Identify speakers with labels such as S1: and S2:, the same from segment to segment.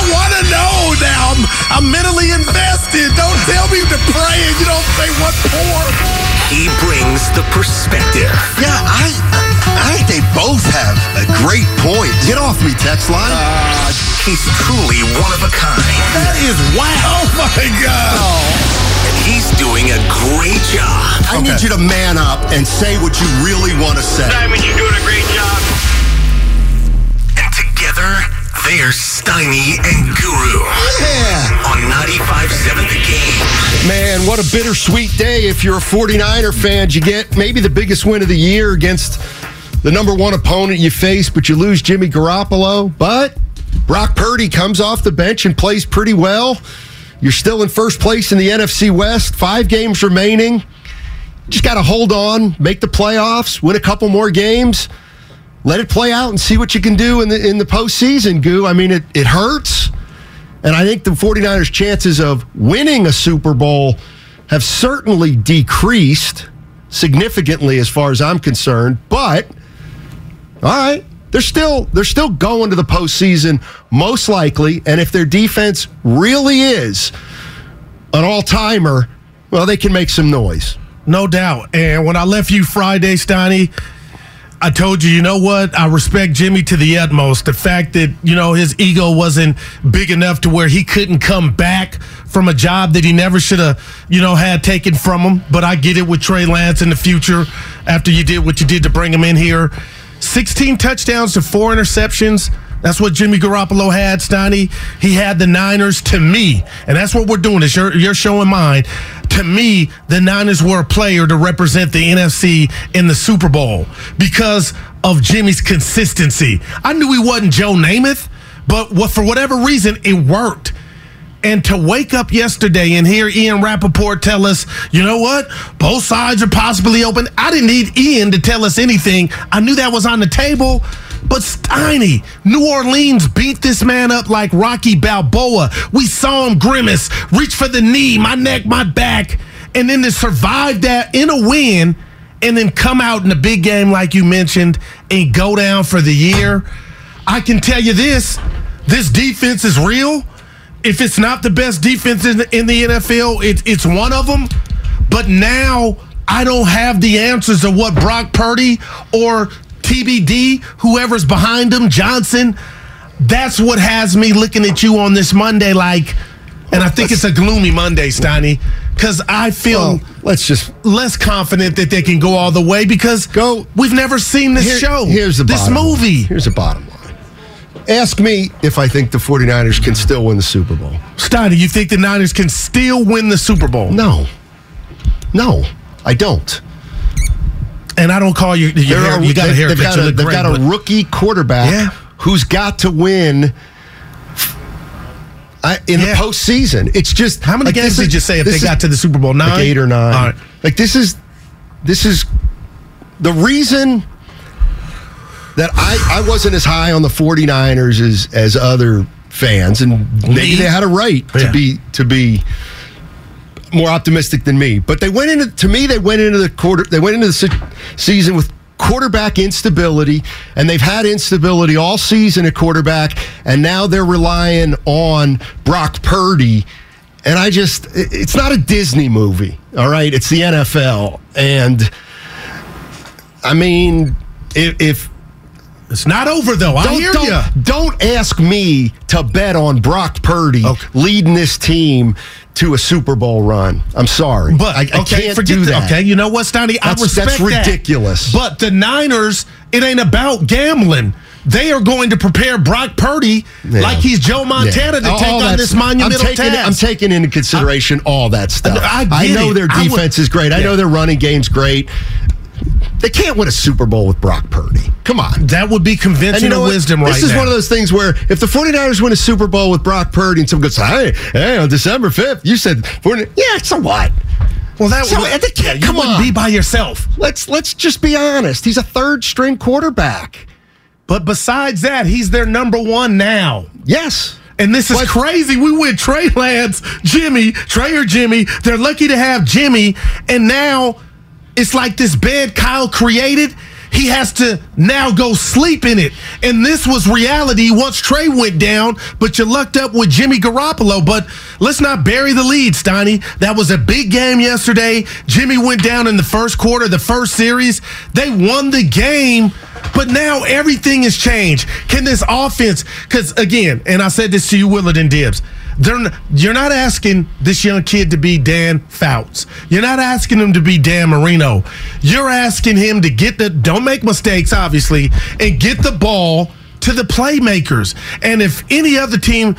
S1: I want to know now. I'm, I'm mentally invested. Don't tell me to pray and you don't say what for.
S2: He brings the perspective.
S1: Yeah, I I think they both have a great point. Get off me, text line.
S2: Uh, he's truly one of a kind.
S1: That is wow. Oh my God.
S2: And he's doing a great job.
S1: I okay. need you to man up and say what you really want to say.
S3: Simon, you're doing a great job.
S2: And together, they're Steiny and Guru.
S1: Yeah.
S2: On 95.7 The Game.
S1: Man, what a bittersweet day if you're a 49er fan. You get maybe the biggest win of the year against the number one opponent you face, but you lose Jimmy Garoppolo. But Brock Purdy comes off the bench and plays pretty well. You're still in first place in the NFC West, five games remaining. Just got to hold on, make the playoffs, win a couple more games, let it play out, and see what you can do in the in the postseason. Goo, I mean, it it hurts, and I think the 49ers' chances of winning a Super Bowl have certainly decreased significantly, as far as I'm concerned. But all right, they're still they're still going to the postseason most likely, and if their defense really is an all timer, well, they can make some noise.
S4: No doubt. And when I left you Friday, Steiny, I told you, you know what? I respect Jimmy to the utmost. The fact that, you know, his ego wasn't big enough to where he couldn't come back from a job that he never should have, you know, had taken from him. But I get it with Trey Lance in the future after you did what you did to bring him in here. 16 touchdowns to four interceptions. That's what Jimmy Garoppolo had, Steiny. He had the Niners to me, and that's what we're doing. Is you're, you're showing mine. To me, the Niners were a player to represent the NFC in the Super Bowl because of Jimmy's consistency. I knew he wasn't Joe Namath, but what, for whatever reason, it worked. And to wake up yesterday and hear Ian Rapoport tell us, you know what, both sides are possibly open. I didn't need Ian to tell us anything. I knew that was on the table. But Steiny, New Orleans beat this man up like Rocky Balboa. We saw him grimace, reach for the knee, my neck, my back, and then to survive that in a win and then come out in a big game like you mentioned and go down for the year. I can tell you this this defense is real if it's not the best defense in the, in the NFL, it, it's one of them. But now I don't have the answers of what Brock Purdy or TBD, whoever's behind him, Johnson. That's what has me looking at you on this Monday like, and I think it's a gloomy Monday, Steiny, because I feel
S1: well, let's just
S4: less confident that they can go all the way because
S1: go.
S4: We've never seen this
S1: Here,
S4: show.
S1: Here's the
S4: this movie.
S1: Here's the bottom line. Ask me if I think the 49ers can still win the Super Bowl.
S4: Steiner, you think the Niners can still win the Super Bowl?
S1: No. No, I don't.
S4: And I don't call you. You, hair, you got a haircut.
S1: They've got, a, they've
S4: great,
S1: got a rookie quarterback
S4: yeah.
S1: who's got to win I, in yeah. the postseason. It's just
S4: how many like games did you say if they got to the Super Bowl? Nine,
S1: like eight or nine. Like this is this is the reason that I, I wasn't as high on the 49ers as as other fans and maybe they had a right to yeah. be to be more optimistic than me. But they went into to me they went into the quarter they went into the se- season with quarterback instability and they've had instability all season at quarterback and now they're relying on Brock Purdy. And I just it's not a Disney movie all right? It's the NFL and I mean if, if
S4: it's not over though. I
S1: don't,
S4: hear
S1: don't,
S4: you.
S1: Don't ask me to bet on Brock Purdy
S4: Okay.
S1: leading this team to a Super Bowl run. I'm sorry,
S4: But
S1: I, I
S4: okay,
S1: can't
S4: forget
S1: do
S4: that.
S1: that.
S4: Okay, you know what, Stoney? I respect
S1: that's
S4: that.
S1: ridiculous.
S4: But the Niners, it ain't about gambling. They are going to prepare Brock Purdy
S1: Yeah.
S4: like he's Joe Montana
S1: Yeah.
S4: to
S1: All
S4: take on this monumental
S1: I'm taking,
S4: task.
S1: I'm taking into consideration all that stuff.
S4: I get
S1: know
S4: it.
S1: their
S4: I would-
S1: defense is great. I know their running game's great. They can't win a Super Bowl with Brock Purdy. Come on.
S4: that would be convincing
S1: you know
S4: wisdom right
S1: This is
S4: now.
S1: one of those things where if the 49ers win a Super Bowl with Brock Purdy and someone goes, hey, hey, on December 5th, you said, 49 yeah, so what?
S4: well, that
S1: So,
S4: would,
S1: can't- come on.
S4: be by yourself.
S1: Let's let's just be honest. He's a third string quarterback.
S4: But besides that, he's their number one now.
S1: Yes.
S4: And this is crazy. We went Trey Lance, Jimmy, Trey or Jimmy. They're lucky to have Jimmy. And now it's like this bed Kyle created. He has to now go sleep in it. And this was reality once Trey went down, but you lucked up with Jimmy Garoppolo. But let's not bury the lead, Steiny. That was a big game yesterday. Jimmy went down in the first quarter, the first series. They won the game. But now everything has changed. Can this offense? Because again, and I said this to you, Willard and Dibbs. They're you're not asking this young kid to be Dan Fouts. You're not asking him to be Dan Marino. You're asking him to get the don't make mistakes, obviously, and get the ball to the playmakers. And if any other team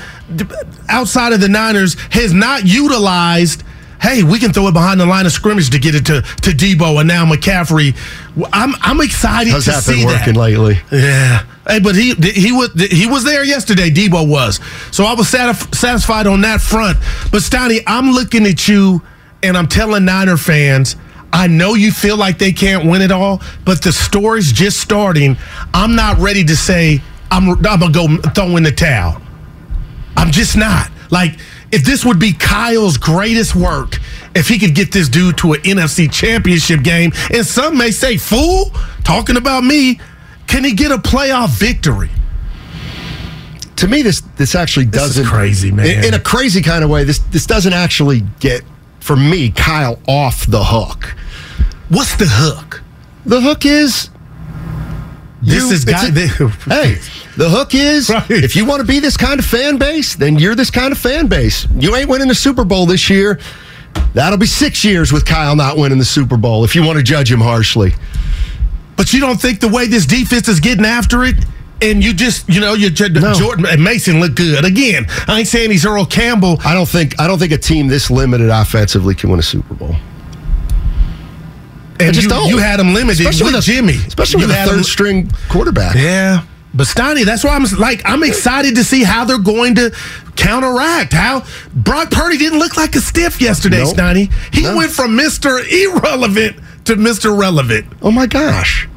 S4: outside of the Niners has not utilized hey, we can throw it behind the line of scrimmage to get it to, to Deebo and now McCaffrey. I'm I'm excited
S1: How's
S4: to
S1: that
S4: see
S1: been working
S4: that.
S1: lately?
S4: Yeah. Hey, but he he was he was there yesterday. Deebo was, so I was satisf- satisfied on that front. But Stoney, I'm looking at you, and I'm telling Niner fans, I know you feel like they can't win it all, but the story's just starting. I'm not ready to say I'm I'm gonna go throw in the towel. I'm just not. Like, if this would be Kyle's greatest work, if he could get this dude to an NFC championship game, and some may say, fool, talking about me, can he get a playoff victory?
S1: To me, this this actually
S4: This is
S1: doesn't
S4: crazy, man.
S1: In, in a crazy kind of way, this this doesn't actually get for me Kyle off the hook.
S4: What's the hook?
S1: The hook is
S4: This
S1: you-
S4: is guy.
S1: a- hey, the hook is
S4: Right.
S1: if you want to be this kind of fan base, then you're this kind of fan base. You ain't winning the Super Bowl this year. That'll be six years with Kyle not winning the Super Bowl if you want to judge him harshly.
S4: But you don't think the way this defense is getting after it, and you just, you know, you
S1: No.
S4: Jordan and Mason look good again. I ain't saying he's Earl Campbell.
S1: I don't think I don't think a team this limited offensively can win a Super Bowl.
S4: And
S1: just
S4: you,
S1: don't.
S4: you had him limited
S1: Especially
S4: with
S1: a-
S4: Jimmy,
S1: Especially
S4: You
S1: with a
S4: had him-
S1: third string quarterback.
S4: Yeah. But Steiny, that's why I'm like I'm excited to see how they're going to counteract. How Brock Purdy didn't look like a stiff yesterday,
S1: Nope.
S4: He
S1: No.
S4: went from Mr. Irrelevant to Mr. Relevant.
S1: Oh my gosh.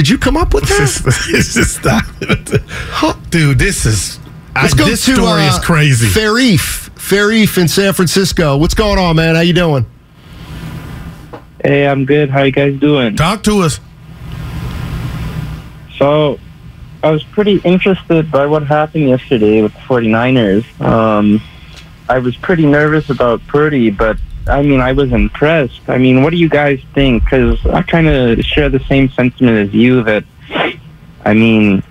S1: Did you come up with that?
S4: it's just stop. Dude, this is I,
S1: Let's go
S4: this
S1: to
S4: story
S1: uh,
S4: is crazy.
S1: Farif. Farif in San Francisco. What's going on, man? How you doing?
S5: Hey, I'm good. How you guys doing?
S4: Talk to us.
S5: So, I was pretty interested by what happened yesterday with the 49ers. Um, I was pretty nervous about Purdy, but I mean, I was impressed. I mean, what do you guys think? Because I kind of share the same sentiment as you that, I mean,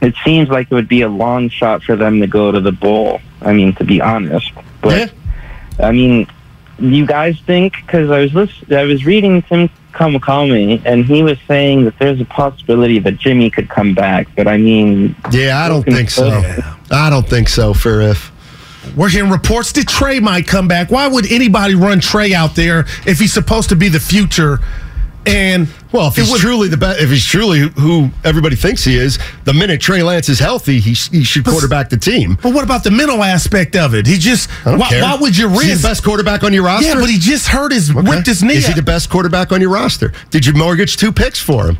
S5: it seems like it would be a long shot for them to go to the bowl. I mean, to be honest. But, I mean, you guys think? Because I was listen- I was reading Tim Kawakami, and he was saying that there's a possibility that Jimmy could come back. But I mean,
S1: Yeah, I don't think so. I don't think so, Farif.
S4: We're hearing reports that Trey might come back. Why would anybody run Trey out there if he's supposed to be the future? And
S1: Well, if he's
S4: was-
S1: truly the best, if he's truly who everybody thinks he is, the minute Trey Lance is healthy, he, he should quarterback the team.
S4: But what about the mental aspect of it? He just why, why would you
S1: Is he
S4: risk?
S1: the best quarterback on your roster?
S4: Yeah, but he just hurt his
S1: Okay.
S4: ripped his knee.
S1: Is he the best quarterback on your roster? Did you mortgage two picks for him?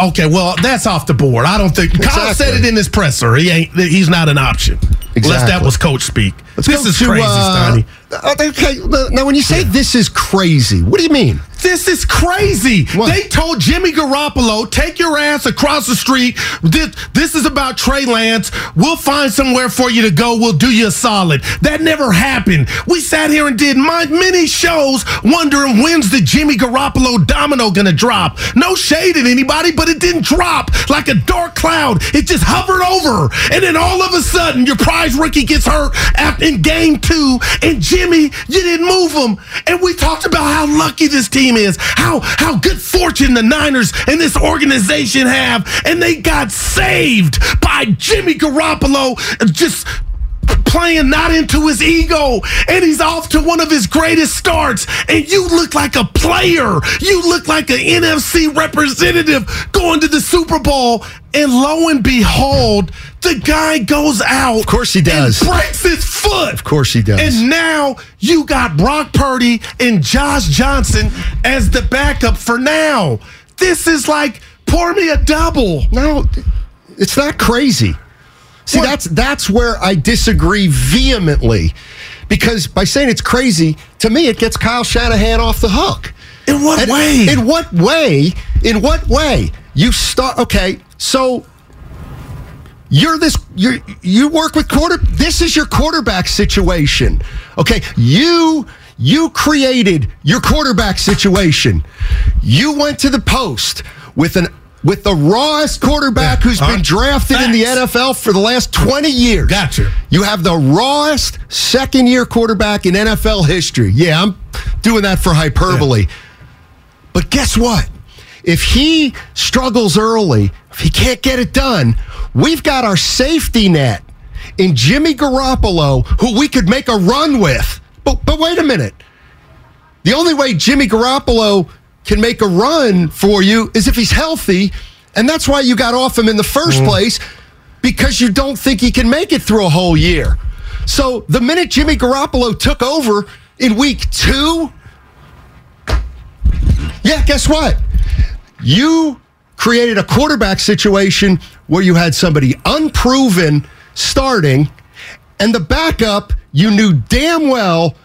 S4: okay, well that's off the board. I don't think Kyle said it in his presser. He ain't. He's not an option unless that was coach speak.
S1: Let's
S4: this is
S1: to,
S4: crazy,
S1: uh, uh, Okay, now when you say this is crazy, what do you mean?
S4: This is crazy.
S1: What?
S4: They told Jimmy Garoppolo, take your ass across the street. This, this is about Trey Lance. We'll find somewhere for you to go. We'll do you a solid. That never happened. We sat here and did my many shows wondering when's the Jimmy Garoppolo domino gonna drop. No shade at anybody, but it didn't drop like a dark cloud. It just hovered over. And then all of a sudden, your prize rookie gets hurt after, in game two, and Jimmy, you didn't move him. And we talked about how lucky this team is, how how good fortune the Niners and this organization have, and they got saved by Jimmy Garoppolo just playing not into his ego and he's off to one of his greatest starts and you look like a player you look like an NFC representative going to the Super Bowl and lo and behold the guy goes out
S1: Of course he does.
S4: and breaks his foot
S1: Of course he does.
S4: and now you got Brock Purdy and Josh Johnson as the backup for now this is like pour me a double
S1: No, it's not crazy. See, that's that's where I disagree vehemently. Because by saying it's crazy, to me it gets Kyle Shanahan off the hook.
S4: in what
S1: And-
S4: way
S1: In what way? In what way? You start okay, so you're this you you work with quarter this is your quarterback situation. Okay, you you created your quarterback situation. You went to the post with an with the rawest quarterback
S4: Yeah.
S1: who's
S4: All
S1: been
S4: right.
S1: drafted in the NFL for the last 20 years.
S4: Gotcha.
S1: You have the rawest second year quarterback in NFL history. Yeah, I'm doing that for hyperbole. But guess what? If he struggles early, if he can't get it done, we've got our safety net in Jimmy Garoppolo, who we could make a run with. But, but wait a minute. The only way Jimmy Garoppolo can make a run for you is if he's healthy. And that's why you got off him in the 1st mm. place because you don't think he can make it through a whole year. So the minute Jimmy Garoppolo took over in week two, yeah, guess what? You created a quarterback situation where you had somebody unproven starting, and the backup you knew damn well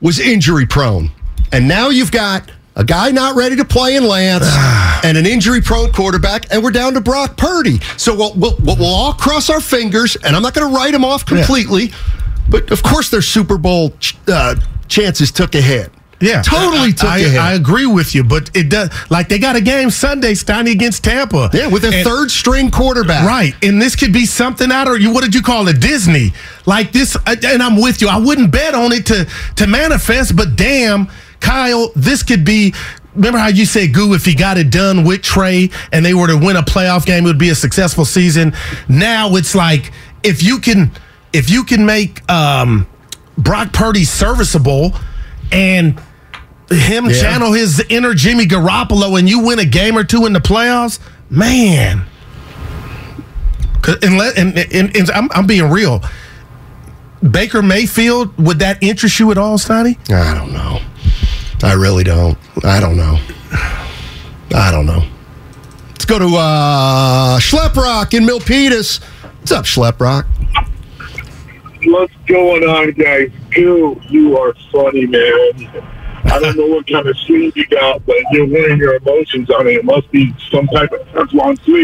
S1: was injury prone. And now you've got a guy not ready to play in Lance and an injury prone quarterback, and we're down to Brock Purdy. So we'll, we'll, we'll all cross our fingers, and I'm not going to write them off completely, but of course their Super Bowl ch- uh, chances took a hit.
S4: Yeah,
S1: Totally
S4: I,
S1: took
S4: I,
S1: a hit.
S4: I agree with you, but it does like they got a game Sunday, Steiny against Tampa.
S1: Yeah, with a
S4: And-
S1: third string quarterback.
S4: Right, and this could be something out of you. What did you call it? Disney. Like this, and I'm with you. I wouldn't bet on it to to manifest, but damn, Kyle, this could be. Remember how you said, "Goo," if he got it done with Trey and they were to win a playoff game, it would be a successful season. Now it's like if you can, if you can make um, Brock Purdy serviceable and him
S1: Yeah.
S4: channel his inner Jimmy Garoppolo and you win a game or two in the playoffs, man. And, let, and, and, and I'm, I'm being real. Baker Mayfield, would that interest you at all, Stoney?
S1: I don't know. I really don't. I don't know. I don't know. Let's go to uh, Schleprock in Milpitas. What's up, Schleprock?
S6: What's going on, guys? Goo, you are funny, man. I don't know what kind of sleep you got, but you're wearing your emotions on it. It must be some type of Teflon sleep.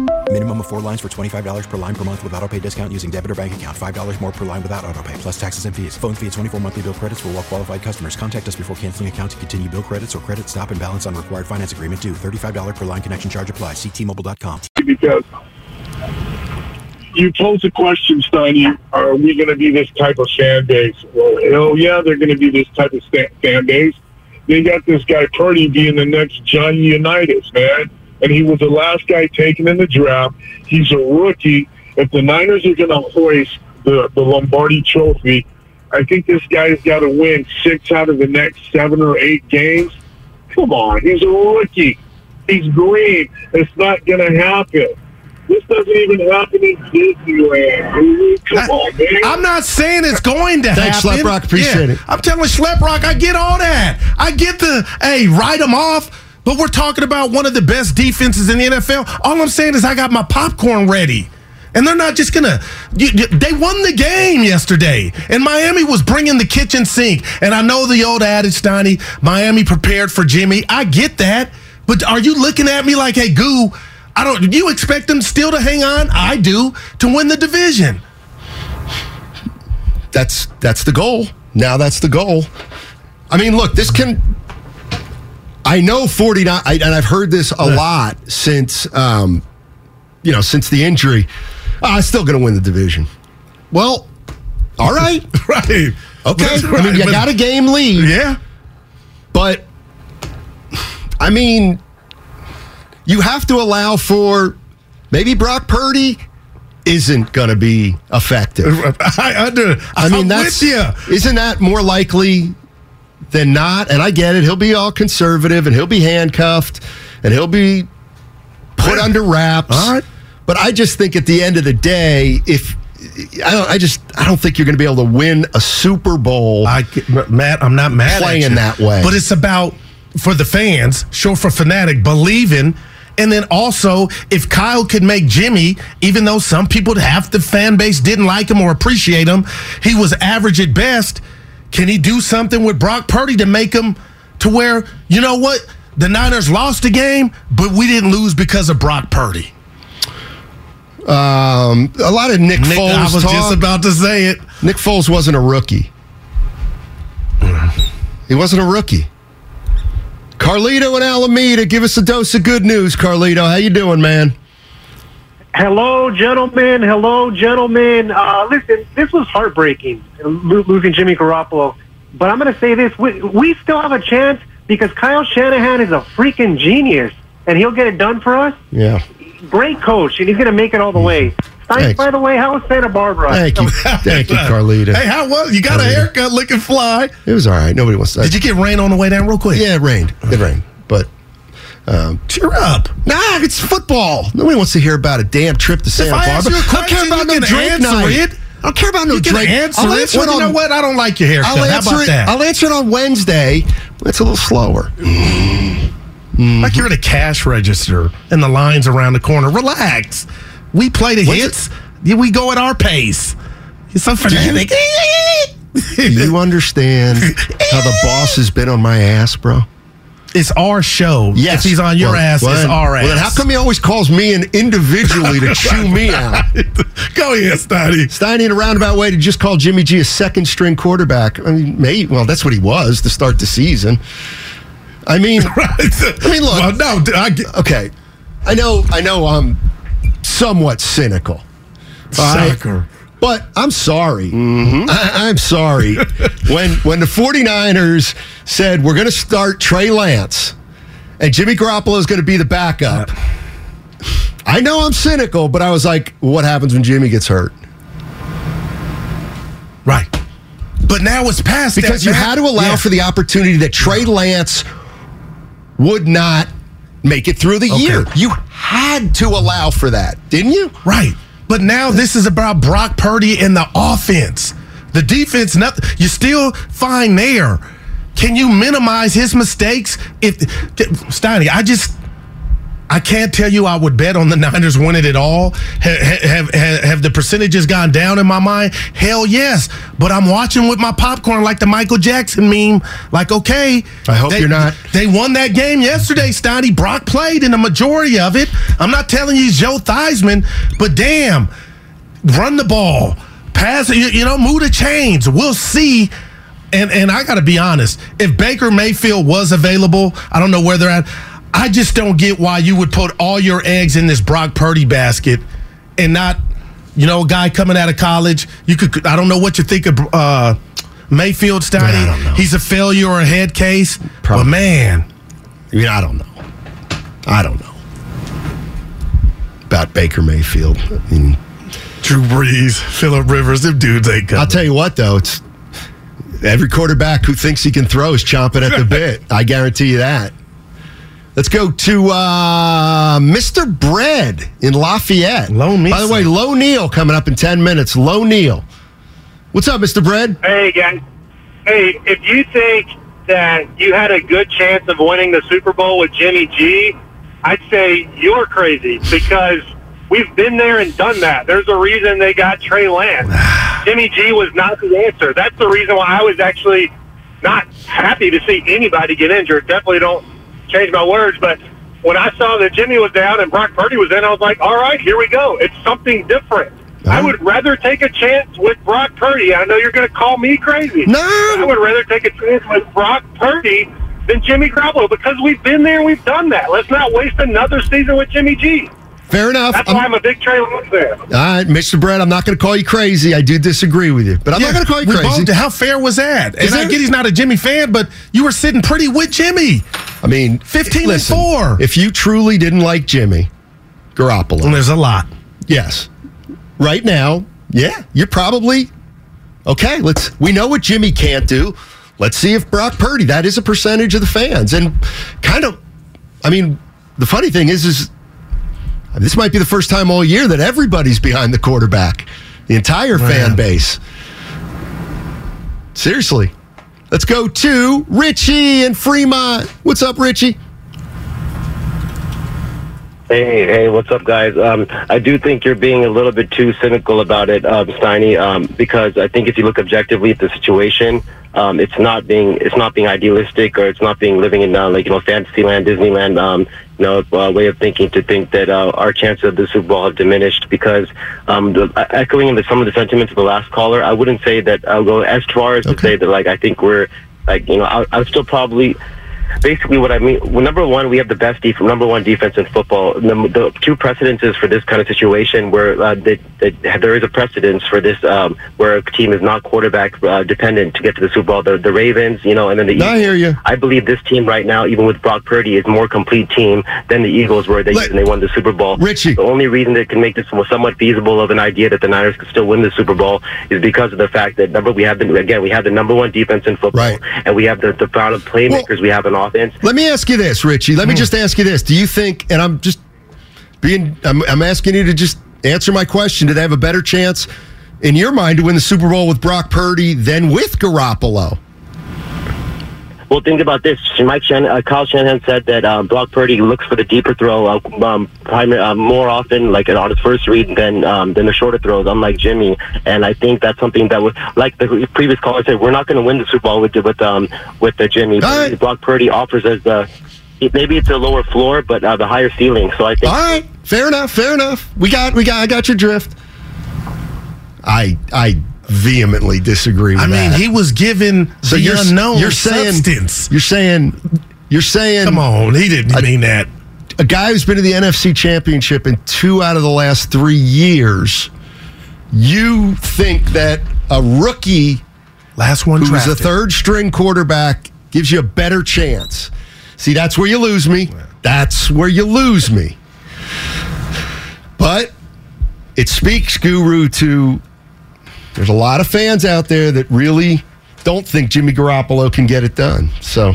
S7: Minimum of four lines for $25 per line per month with auto pay discount using debit or bank account. $5 more per line without auto pay, plus taxes and fees. Phone fee at 24 monthly bill credits for all well qualified customers. Contact us before canceling account to continue bill credits or credit stop and balance on required finance agreement due. $35 per line connection charge applies. Ctmobile.com.
S6: because you pose a question, Steiny, are we going to be this type of fan base? Well, yeah, they're going to be this type of fan base. They got this guy Purdy being the next Johnny Unitas, man. And he was the last guy taken in the draft. He's a rookie. If the Niners are going to hoist the, the Lombardi trophy, I think this guy's got to win six out of the next seven or eight games. Come on, he's a rookie. He's green. It's not going to happen. This doesn't even happen in Disneyland. Come on, man.
S4: I'm not saying it's going to happen.
S1: Thanks,
S4: happen.
S1: Schleprock. Appreciate it.
S4: I'm telling Schleprock, I get all that. I get the, hey, write them off. But we're talking about one of the best defenses in the NFL. All I'm saying is I got my popcorn ready. And they're not just gonna. You, they won the game yesterday, and Miami was bringing the kitchen sink. And I know the old adage, Steiny, Miami prepared for Jimmy. I get that, but are you looking at me like, hey, goo? I don't. You expect them still to hang on? I do to win the division.
S1: That's that's the goal. Now that's the goal. I mean, look, this can. I know 49, I, and I've heard this a lot since, um, you know, since the injury. Ah, I'm still going to win the division. Well, all right.
S4: right.
S1: Okay.
S4: That's
S1: I mean, you
S4: but-
S1: got a game lead.
S4: Yeah.
S1: But, I mean, you have to allow for maybe Brock Purdy isn't going to be effective.
S4: I under.
S1: I mean,
S4: I'm
S1: that's
S4: with you.
S1: isn't that more likely than not? And I get it. He'll be all conservative and he'll be handcuffed and he'll be put under wraps.
S4: All right.
S1: But I just think at the end of the day, if I don't, I just I don't think you're going to be able to win a Super Bowl.
S4: I Matt, I'm not mad at
S1: Playing
S4: you.
S1: that way.
S4: but it's about for the fans, short for fanatic, believing. And then also, if Kyle could make Jimmy, even though some people, half the fan base didn't like him or appreciate him, he was average at best. Can he do something with Brock Purdy to make him to where, you know what? The Niners lost the game, but we didn't lose because of Brock Purdy.
S1: Um, a lot of Nick,
S4: Nick,
S1: Foles
S4: I was
S1: talk.
S4: just about to say it.
S1: Nick Foles wasn't a rookie. He wasn't a rookie. Carlito and Alameda, give us a dose of good news, Carlito. How you doing, man?
S8: Hello, gentlemen. Hello, gentlemen. Uh, listen, this was heartbreaking, lo- losing Jimmy Garoppolo. But I'm going to say this: we, we still have a chance because Kyle Shanahan is a freaking genius, and he'll get it done for us.
S1: Yeah.
S8: Great coach, and he's going to make it all the way.
S1: Thanks.
S8: by the way, how was Santa Barbara?
S1: Thank you. Thank you, Carlita.
S4: Hey, how was you? Got a haircut looking fly.
S1: It was all right. Nobody wants to.
S4: Did you get rain on the way down real quick?
S1: Yeah, it rained. It rained. Um,
S4: cheer up.
S1: Nah, it's football. Nobody wants to hear about a damn trip to Santa
S4: I
S1: Barbara.
S4: you
S1: I don't care about
S4: you
S1: no Drake night.
S4: it.
S1: I don't care about no
S4: You
S1: Drake.
S4: answer
S1: I'll
S4: it.
S1: answer it
S4: you
S1: on,
S4: know what? I don't like your haircut.
S1: I'll
S4: How
S1: answer
S4: about
S1: it.
S4: that?
S1: I'll answer it on Wednesday. It's a little slower.
S4: Like you're at a cash register and the lines around the corner. Relax. We play the hits. Yeah, We go at our pace. You're so fanatic.
S1: Do you understand how the boss has been on my ass, bro?
S4: It's our show.
S1: Yes.
S4: If he's on your
S1: Well,
S4: ass,
S1: well,
S4: it's our ass.
S1: Well, how come he always calls me in individually to chew me out?
S4: Go ahead, Steiny.
S1: Steiny, in a roundabout way, to just call Jimmy G a second string quarterback. I mean, maybe, well, that's what he was to start the season. I mean, I mean, look.
S4: Well, no, I get,
S1: okay, I know, I know, I'm somewhat cynical. right?
S4: Sucker.
S1: But I'm sorry. Mm-hmm. I, I'm sorry. when when the 49ers said we're going to start Trey Lance and Jimmy Garoppolo is going to be the backup, I know I'm cynical, but I was like, what happens when Jimmy gets hurt?
S4: Right. But now it's past that,
S1: Because you
S4: man.
S1: had to allow
S4: Yeah.
S1: for the opportunity that Trey Lance would not make it through the
S4: Okay.
S1: year. You had to allow for that, didn't you?
S4: Right. But now this is about Brock Purdy and the offense. The defense, nothing. You're still fine there. Can you minimize his mistakes? If Steiny, I just I can't tell you I would bet on the Niners winning it at all. Have, have, have, have the percentages gone down in my mind? Hell yes. But I'm watching with my popcorn like the Michael Jackson meme. Like, okay.
S1: I hope
S4: they-
S1: you're not.
S4: They won that game yesterday, Steiny. Brock played in the majority of it. I'm not telling you he's Joe Theismann, but damn, run the ball, pass, you, you know, move the chains. We'll see. And and I got to be honest, if Baker Mayfield was available, I don't know where they're at. I just don't get why you would put all your eggs in this Brock Purdy basket and not, you know, a guy coming out of college. You could, I don't know what you think of uh, Mayfield, Steiny. He's a failure or a head case, but man,
S1: I mean, I don't know. I don't know about Baker Mayfield. I mean,
S4: Drew Brees, Philip Rivers, them dudes ain't coming.
S1: I'll tell you what, though, it's every quarterback who thinks he can throw is chomping at the bit. I guarantee you that. Let's go to uh, Mr. Bread in Lafayette.
S4: Low
S1: By the way, Low Neil coming up in 10 minutes. Low Neil. What's up, Mr. Bread?
S9: Hey, guys. Hey, if you think that you had a good chance of winning the Super Bowl with Jimmy G, I'd say you're crazy because we've been there and done that. There's a reason they got Trey Lance. Jimmy G was not the answer. That's the reason why I was actually not happy to see anybody get injured. Definitely don't change my words, but when I saw that Jimmy was down and Brock Purdy was in, I was like, all right, here we go. It's something different. I would rather take a chance with Brock Purdy. I know you're going to call me crazy.
S1: No.
S9: I would rather take a chance with Brock Purdy than Jimmy Garoppolo because we've been there and we've done that. Let's not waste another season with Jimmy G.
S1: Fair enough.
S9: That's why I'm a big Trey Lance fan.
S1: All right, Mr. Brett, I'm not going to call you crazy. I do disagree with you, but I'm not going to call you
S4: we
S1: crazy.
S4: both- how fair was that?
S1: Is
S4: and I get he's not a Jimmy fan, but you were sitting pretty with Jimmy.
S1: I mean,
S4: 15
S1: listen,
S4: and 4.
S1: If you truly didn't like Jimmy Garoppolo,
S4: And there's a lot.
S1: yes, right now, yeah, you're probably okay. Let's. We know what Jimmy can't do. Let's see if Brock Purdy. That is a percentage of the fans, and kind of. I mean, the funny thing is, is this might be the first time all year that everybody's behind the quarterback, the entire oh, fan base. Seriously. Let's go to Richie in Fremont. What's up, Richie?
S10: Hey, hey, what's up, guys? Um, I do think you're being a little bit too cynical about it, um, Steiny, um, because I think if you look objectively at the situation, um, it's not being it's not being idealistic or it's not being living in uh, like you know Fantasyland, Disneyland, um, you know, uh, way of thinking to think that uh, our chances of the Super Bowl have diminished. Because um, the, uh, echoing the, some of the sentiments of the last caller, I wouldn't say that I'll go as far as to say that like I think we're like you know I, I'm still probably basically what I mean. Well, number one, we have the best def- number one defense in football. The, the two precedences for this kind of situation where uh, there is a precedence for this um, where a team is not quarterback uh, dependent to get to the Super Bowl. The, the Ravens, you know, and then the
S1: I hear you.
S10: I believe this team right now, even with Brock Purdy, is more complete team than the Eagles were they when they won the Super Bowl.
S1: Richie.
S10: The only reason that can make this somewhat feasible of an idea that the Niners could still win the Super Bowl is because of the fact that number we have the again we have the number one defense in football, and we have the the amount of playmakers we have in offense.
S1: Let me ask you this, Richie. Let me hmm. just ask you this. Do you think, and I'm just being, I'm, I'm asking you to just answer my question. Do they have a better chance in your mind to win the Super Bowl with Brock Purdy than with Garoppolo?
S10: Well, think about this. Mike Shan- uh, Kyle Shanahan said that um, Brock Purdy looks for the deeper throw uh, um, primar- uh, more often, like on his first read, than um, than the shorter throws, unlike Jimmy. And I think that's something that was, like the previous caller said, we're not going to win the Super Bowl with with um, with the Jimmy. But Brock Purdy offers us the maybe it's a lower floor, but uh, the higher ceiling. So I think.
S1: All right, fair enough, fair enough. We got, we got, I got your drift. I, I vehemently disagree with
S4: I mean,
S1: that.
S4: he was given
S1: So
S4: the
S1: you're,
S4: unknown
S1: you're saying,
S4: substance.
S1: You're saying, you're saying.
S4: Come on, he didn't mean that.
S1: A guy who's been to the NFC Championship in two out of the last three years. You think that a rookie,
S4: last one,
S1: who's a third string quarterback, gives you a better chance? See, that's where you lose me. That's where you lose me. But it speaks, Guru, to there's a lot of fans out there that really don't think Jimmy Garoppolo can get it done. So,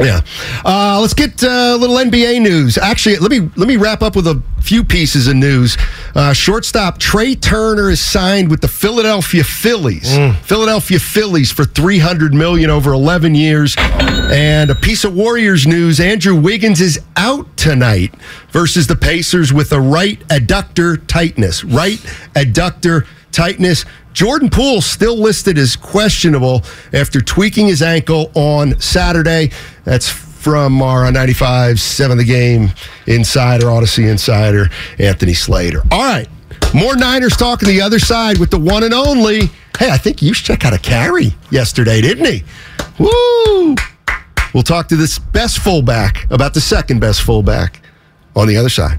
S1: yeah. Uh, let's get uh, a little NBA news. Actually, let me let me wrap up with a few pieces of news. Uh, shortstop Trea Turner is signed with the Philadelphia Phillies. Philadelphia Phillies for 300 million over 11 years. And a piece of Warriors news, Andrew Wiggins is out tonight versus the Pacers with a right adductor tightness. Right adductor tightness. Jordan Poole still listed as questionable after tweaking his ankle on Saturday. That's from our 95 7 the game insider, Audacy insider, Anthony Slater. All right. More Niners talking the other side with the one and only. Hey, I think Juszczyk out a carry yesterday, didn't he? Woo! We'll talk to this best fullback about the second best fullback on the other side.